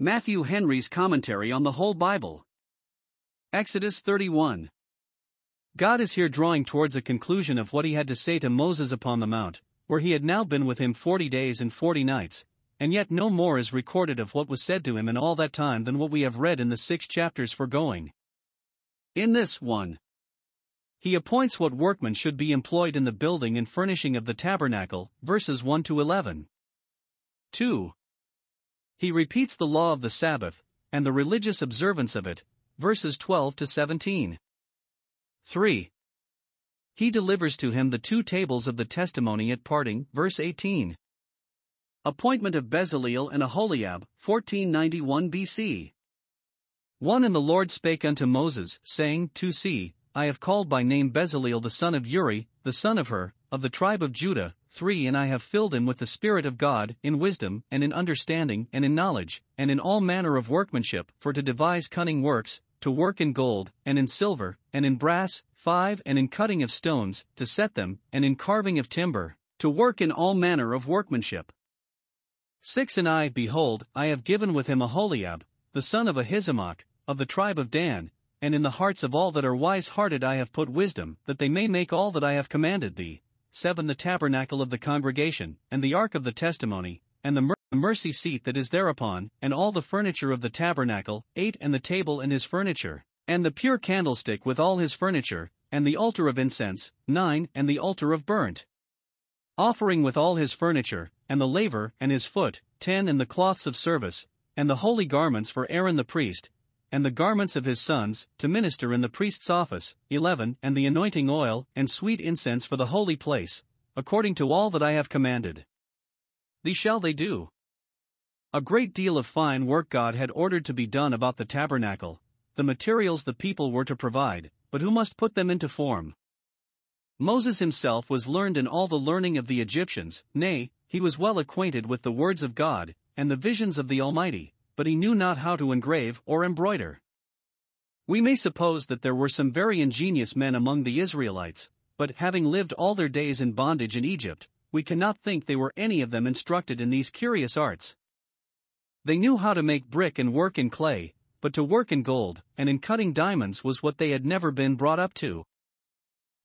Matthew Henry's Commentary on the Whole Bible. Exodus 31. God is here drawing towards a conclusion of what he had to say to Moses upon the mount, where he had now been with him forty days and forty nights, and yet no more is recorded of what was said to him in all that time than what we have read in the six chapters foregoing. In this one, he appoints what workmen should be employed in the building and furnishing of the tabernacle, verses 1 to 11. 2. He repeats the law of the Sabbath, and the religious observance of it, verses 12 to 17. 3. He delivers to him the two tables of the testimony at parting, verse 18. Appointment of Bezaleel and Aholiab, 1491 BC. 1 And the Lord spake unto Moses, saying, To see, I have called by name Bezaleel the son of Uri, the son of Hur, of the tribe of Judah, 3 And I have filled him with the Spirit of God, in wisdom, and in understanding, and in knowledge, and in all manner of workmanship, for to devise cunning works, to work in gold, and in silver, and in brass, 5 And in cutting of stones, to set them, and in carving of timber, to work in all manner of workmanship. 6 And I, behold, I have given with him Aholiab, the son of Ahisamach, of the tribe of Dan, and in the hearts of all that are wise hearted I have put wisdom, that they may make all that I have commanded thee. 7 The tabernacle of the congregation, and the ark of the testimony, and the, mercy seat that is thereupon, and all the furniture of the tabernacle, 8 And the table and his furniture, and the pure candlestick with all his furniture, and the altar of incense, 9 And the altar of burnt offering with all his furniture, and the laver and his foot, 10 And the cloths of service, and the holy garments for Aaron the priest, and the garments of his sons, to minister in the priest's office, 11 And the anointing oil, and sweet incense for the holy place, according to all that I have commanded. These shall they do. A great deal of fine work God had ordered to be done about the tabernacle, the materials the people were to provide, but who must put them into form. Moses himself was learned in all the learning of the Egyptians, nay, he was well acquainted with the words of God, and the visions of the Almighty but he knew not how to engrave or embroider. We may suppose that there were some very ingenious men among the Israelites, but having lived all their days in bondage in Egypt, we cannot think they were any of them instructed in these curious arts. They knew how to make brick and work in clay, but to work in gold and in cutting diamonds was what they had never been brought up to.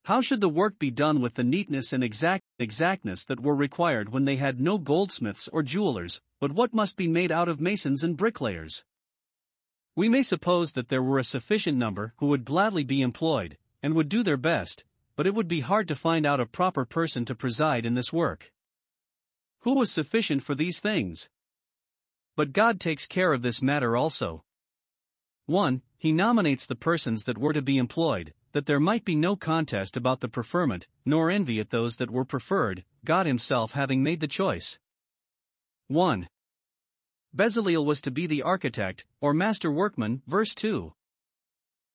How should the work be done with the neatness and exact exactness that were required when they had no goldsmiths or jewelers, but what must be made out of masons and bricklayers? We may suppose that there were a sufficient number who would gladly be employed, and would do their best, but it would be hard to find out a proper person to preside in this work. Who was sufficient for these things? But God takes care of this matter also. 1. He nominates the persons that were to be employed, that there might be no contest about the preferment, nor envy at those that were preferred, God Himself having made the choice. 1. Bezaleel was to be the architect, or master workman, verse 2.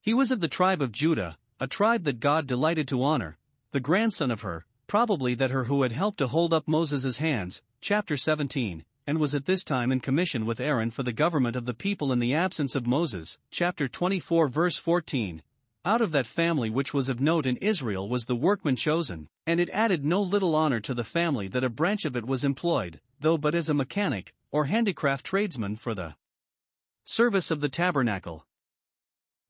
He was of the tribe of Judah, a tribe that God delighted to honor, the grandson of Hur, probably that Hur who had helped to hold up Moses' hands, chapter 17, and was at this time in commission with Aaron for the government of the people in the absence of Moses, chapter 24, verse 14, out of that family which was of note in Israel was the workman chosen, and it added no little honor to the family that a branch of it was employed, though but as a mechanic, or handicraft tradesman for the service of the tabernacle.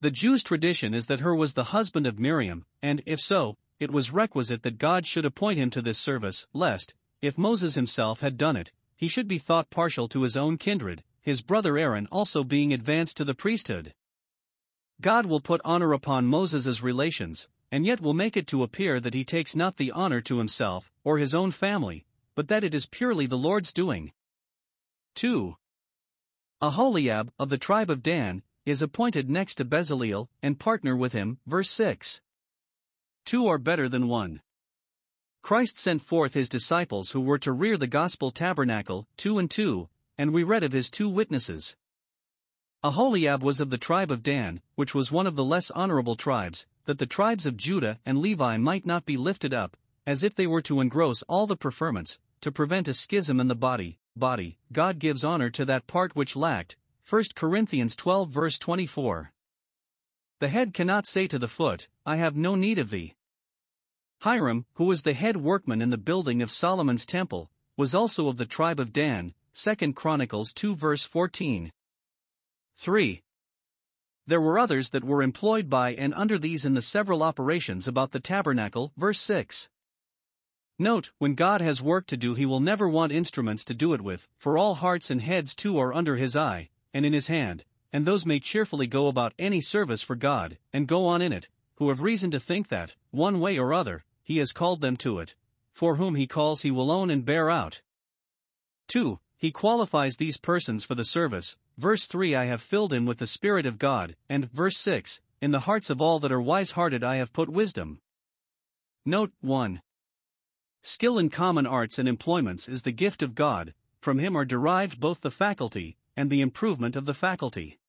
The Jews' tradition is that Hur was the husband of Miriam, and, if so, it was requisite that God should appoint him to this service, lest, if Moses himself had done it, he should be thought partial to his own kindred, his brother Aaron also being advanced to the priesthood. God will put honor upon Moses' relations, and yet will make it to appear that he takes not the honor to himself, or his own family, but that it is purely the Lord's doing. 2. Aholiab, of the tribe of Dan, is appointed next to Bezaleel, and partner with him, verse 6. Two are better than one. Christ sent forth his disciples who were to rear the gospel tabernacle, two and two, and we read of his two witnesses. Aholiab was of the tribe of Dan, which was one of the less honorable tribes, that the tribes of Judah and Levi might not be lifted up, as if they were to engross all the preferments, to prevent a schism in the body. Body, God gives honor to that part which lacked. 1 Corinthians 12 verse 24. The head cannot say to the foot, I have no need of thee. Hiram, who was the head workman in the building of Solomon's temple, was also of the tribe of Dan. 2 Chronicles 2 verse 14. 3. There were others that were employed by and under these in the several operations about the tabernacle, verse 6. Note, when God has work to do, he will never want instruments to do it with, for all hearts and heads too are under his eye, and in his hand, and those may cheerfully go about any service for God, and go on in it, who have reason to think that, one way or other, he has called them to it, for whom he calls he will own and bear out. 2. He qualifies these persons for the service, verse 3 I have filled in with the Spirit of God, and, verse 6, in the hearts of all that are wise hearted I have put wisdom. Note 1. Skill in common arts and employments is the gift of God, from him are derived both the faculty and the improvement of the faculty.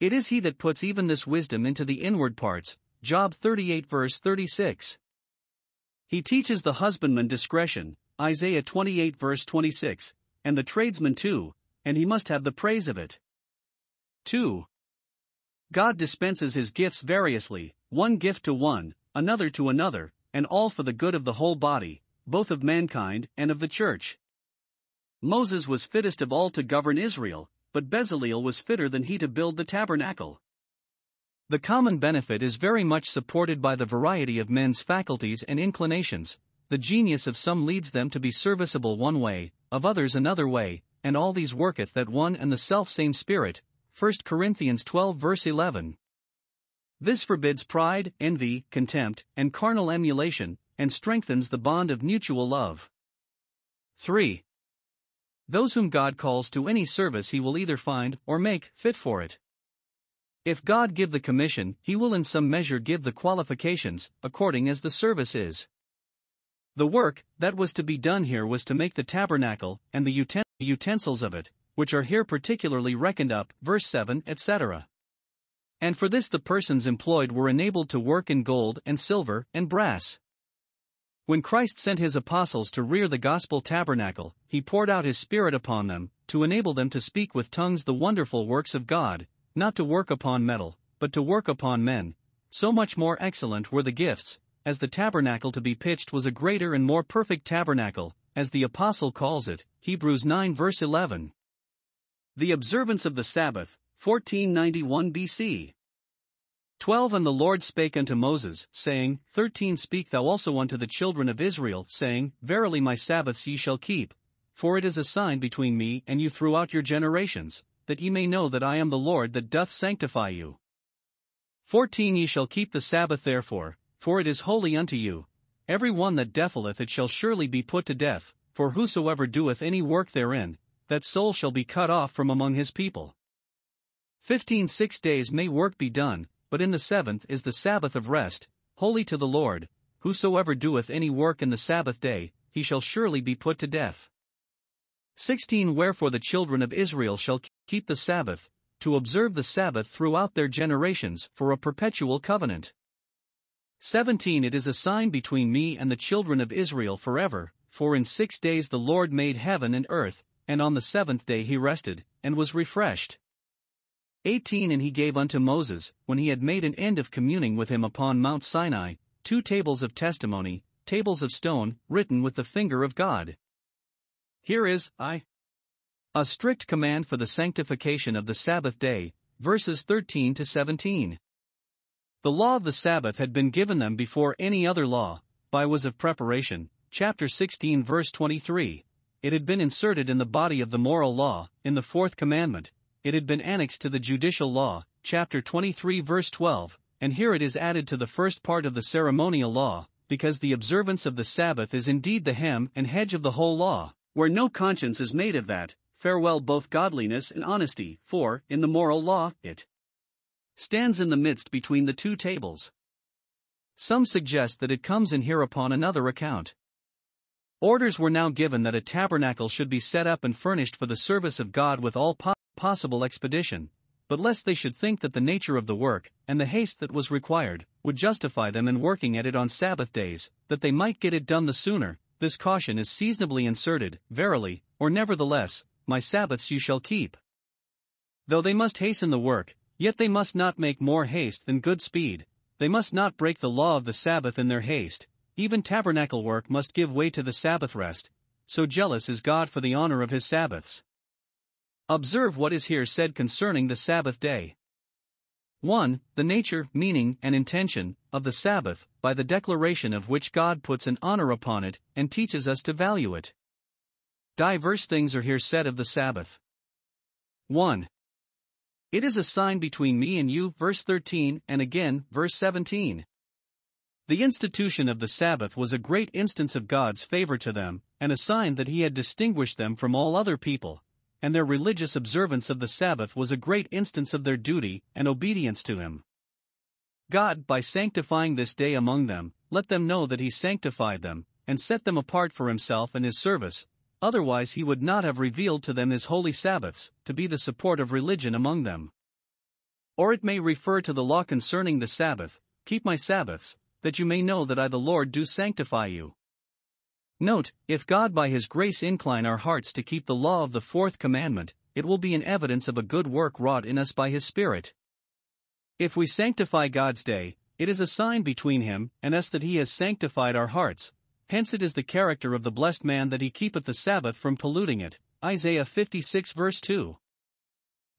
It is he that puts even this wisdom into the inward parts. Job 38 verse 36. He teaches the husbandman discretion, Isaiah 28 verse 26, and the tradesman too, and he must have the praise of it. 2. God dispenses his gifts variously, one gift to one, another to another, and all for the good of the whole body, both of mankind and of the church. Moses was fittest of all to govern Israel, but Bezaleel was fitter than he to build the tabernacle. The common benefit is very much supported by the variety of men's faculties and inclinations. The genius of some leads them to be serviceable one way, of others another way, and all these worketh that one and the self-same Spirit. 1 Corinthians 12 verse 11. This forbids pride, envy, contempt, and carnal emulation, and strengthens the bond of mutual love. 3. Those whom God calls to any service he will either find or make fit for it. If God give the commission, he will in some measure give the qualifications, according as the service is. The work that was to be done here was to make the tabernacle and the utensils utensils of it, which are here particularly reckoned up, verse 7, etc. And for this the persons employed were enabled to work in gold and silver and brass. When Christ sent his apostles to rear the gospel tabernacle, he poured out his Spirit upon them, to enable them to speak with tongues the wonderful works of God, not to work upon metal, but to work upon men. So much more excellent were the gifts, as the tabernacle to be pitched was a greater and more perfect tabernacle, as the Apostle calls it, Hebrews 9 verse 11. The observance of the Sabbath, 1491 BC. 12 And the Lord spake unto Moses, saying, 13 Speak thou also unto the children of Israel, saying, Verily my Sabbaths ye shall keep, for it is a sign between me and you throughout your generations, that ye may know that I am the Lord that doth sanctify you. 14 Ye shall keep the Sabbath therefore, for it is holy unto you, Every one that defileth it shall surely be put to death, for whosoever doeth any work therein, that soul shall be cut off from among his people. 15 Six days may work be done, but in the seventh is the Sabbath of rest, holy to the Lord. Whosoever doeth any work in the Sabbath day, he shall surely be put to death. 16 Wherefore the children of Israel shall keep the Sabbath, to observe the Sabbath throughout their generations for a perpetual covenant. 17 It is a sign between me and the children of Israel forever, for in six days the Lord made heaven and earth, and on the seventh day he rested, and was refreshed. 18 And he gave unto Moses, when he had made an end of communing with him upon Mount Sinai, two tables of testimony, tables of stone, written with the finger of God. Here is, I. A strict command for the sanctification of the Sabbath day, verses 13 to 17. The law of the Sabbath had been given them before any other law, by was of preparation, chapter 16 verse 23. It had been inserted in the body of the moral law, in the fourth commandment. It had been annexed to the judicial law, chapter 23 verse 12, and here it is added to the first part of the ceremonial law, because the observance of the Sabbath is indeed the hem and hedge of the whole law, where no conscience is made of that, farewell both godliness and honesty, for, in the moral law, it stands in the midst between the two tables. Some suggest that it comes in here upon another account. Orders were now given that a tabernacle should be set up and furnished for the service of God with all po- possible expedition, but lest they should think that the nature of the work, and the haste that was required, would justify them in working at it on Sabbath days, that they might get it done the sooner, this caution is seasonably inserted, verily, or nevertheless, my Sabbaths you shall keep. Though they must hasten the work, Yet they must not make more haste than good speed, they must not break the law of the Sabbath in their haste, even tabernacle work must give way to the Sabbath rest, so jealous is God for the honor of his Sabbaths. Observe what is here said concerning the Sabbath day. 1. The nature, meaning, and intention of the Sabbath, by the declaration of which God puts an honor upon it and teaches us to value it. Diverse things are here said of the Sabbath. 1. It is a sign between me and you, verse 13, and again, verse 17. The institution of the Sabbath was a great instance of God's favor to them, and a sign that He had distinguished them from all other people, and their religious observance of the Sabbath was a great instance of their duty and obedience to Him. God, by sanctifying this day among them, let them know that He sanctified them, and set them apart for Himself and His service, otherwise He would not have revealed to them His holy Sabbaths, to be the support of religion among them. Or it may refer to the law concerning the Sabbath keep my Sabbaths, that you may know that I the Lord do sanctify you. Note, if God by His grace incline our hearts to keep the law of the fourth commandment, it will be an evidence of a good work wrought in us by His Spirit. If we sanctify God's day, it is a sign between Him and us that He has sanctified our hearts, hence it is the character of the blessed man that he keepeth the Sabbath from polluting it. Isaiah 56 verse 2.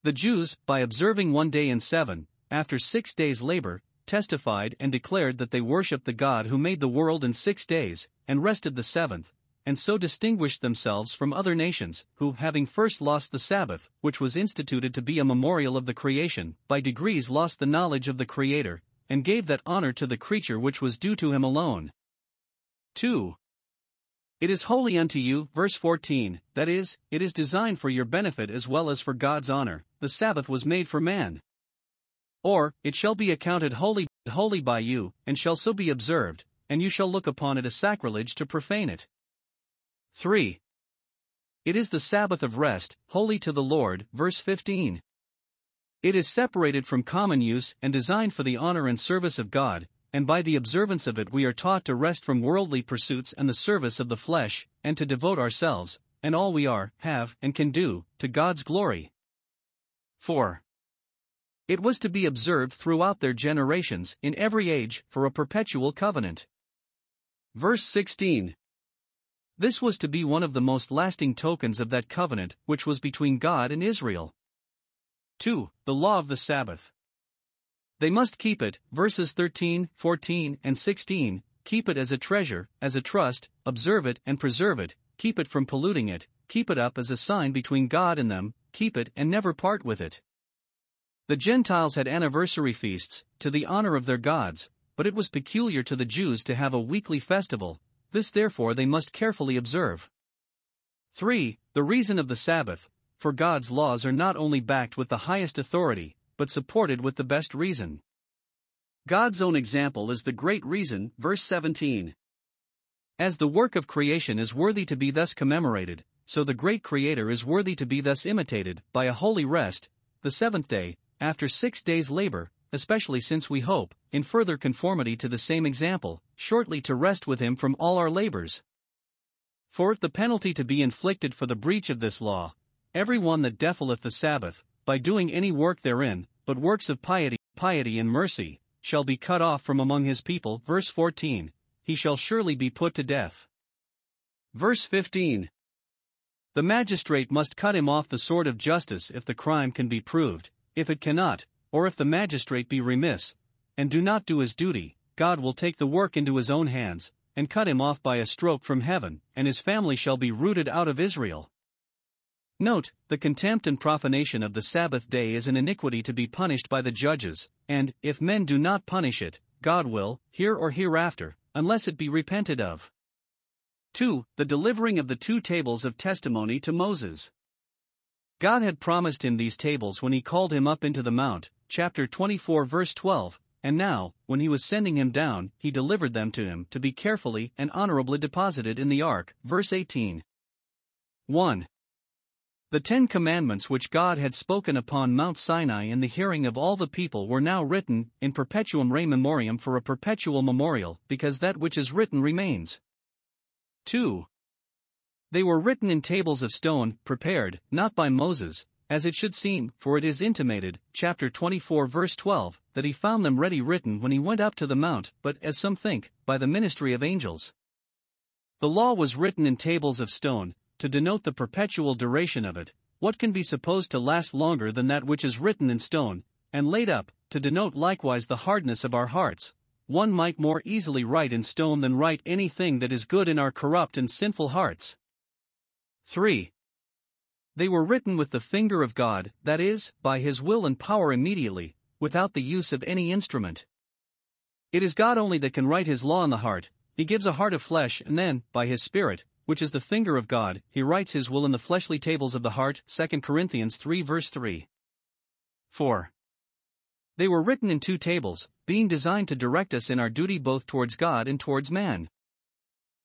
The Jews, by observing one day in seven, after six days' labor, testified and declared that they worshipped the God who made the world in six days, and rested the seventh, and so distinguished themselves from other nations, who, having first lost the Sabbath, which was instituted to be a memorial of the creation, by degrees lost the knowledge of the Creator, and gave that honor to the creature which was due to him alone. 2. It is holy unto you, verse 14, that is, it is designed for your benefit as well as for God's honor, the Sabbath was made for man. Or, it shall be accounted holy, holy by you, and shall so be observed, and you shall look upon it as sacrilege to profane it. 3. It is the Sabbath of rest, holy to the Lord, verse 15. It is separated from common use and designed for the honor and service of God, and by the observance of it we are taught to rest from worldly pursuits and the service of the flesh, and to devote ourselves, and all we are, have, and can do, to God's glory. 4. It was to be observed throughout their generations, in every age, for a perpetual covenant. Verse 16. This was to be one of the most lasting tokens of that covenant which was between God and Israel. 2. The law of the Sabbath. They must keep it, verses 13, 14, and 16, keep it as a treasure, as a trust, observe it and preserve it, keep it from polluting it, keep it up as a sign between God and them, keep it and never part with it. The Gentiles had anniversary feasts, to the honor of their gods, but it was peculiar to the Jews to have a weekly festival, this therefore they must carefully observe. 3. The reason of the Sabbath, for God's laws are not only backed with the highest authority, but supported with the best reason. God's own example is the great reason, verse 17. As the work of creation is worthy to be thus commemorated, so the great Creator is worthy to be thus imitated, by a holy rest, the seventh day, after six days' labor, especially since we hope, in further conformity to the same example, shortly to rest with him from all our labors. For the penalty to be inflicted for the breach of this law, every one that defileth the Sabbath, by doing any work therein, but works of piety, piety and mercy, shall be cut off from among his people. Verse 14, he shall surely be put to death. Verse 15. The magistrate must cut him off the sword of justice if the crime can be proved, if it cannot, or if the magistrate be remiss, and do not do his duty, God will take the work into his own hands, and cut him off by a stroke from heaven, and his family shall be rooted out of Israel. Note, the contempt and profanation of the Sabbath day is an iniquity to be punished by the judges, and, if men do not punish it, God will, here or hereafter, unless it be repented of. 2. The delivering of the two tables of testimony to Moses. God had promised him these tables when he called him up into the mount, chapter 24, verse 12, and now, when he was sending him down, he delivered them to him to be carefully and honorably deposited in the ark, verse 18. 1. The Ten Commandments which God had spoken upon Mount Sinai in the hearing of all the people were now written, in perpetuam rei memoriam for a perpetual memorial, because that which is written remains. 2. They were written in tables of stone, prepared, not by Moses, as it should seem, for it is intimated, chapter 24, verse 12, that he found them ready written when he went up to the mount, but, as some think, by the ministry of angels. The law was written in tables of stone, to denote the perpetual duration of it, what can be supposed to last longer than that which is written in stone, and laid up, to denote likewise the hardness of our hearts? One might more easily write in stone than write anything that is good in our corrupt and sinful hearts. 3. They were written with the finger of God, that is, by His will and power immediately, without the use of any instrument. It is God only that can write His law in the heart, He gives a heart of flesh, and then, by His Spirit, which is the finger of God, He writes His will in the fleshly tables of the heart. 2 Corinthians 3 verse 3. 4. They were written in two tables, being designed to direct us in our duty both towards God and towards man.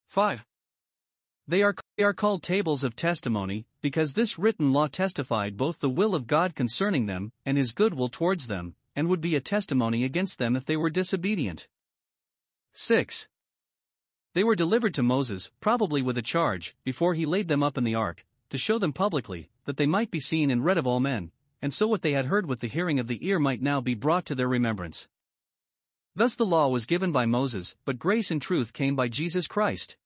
5. They are, they are called tables of testimony, because this written law testified both the will of God concerning them and his good will towards them, and would be a testimony against them if they were disobedient. 6. They were delivered to Moses, probably with a charge, before he laid them up in the ark, to show them publicly, that they might be seen and read of all men, and so what they had heard with the hearing of the ear might now be brought to their remembrance. Thus the law was given by Moses, but grace and truth came by Jesus Christ.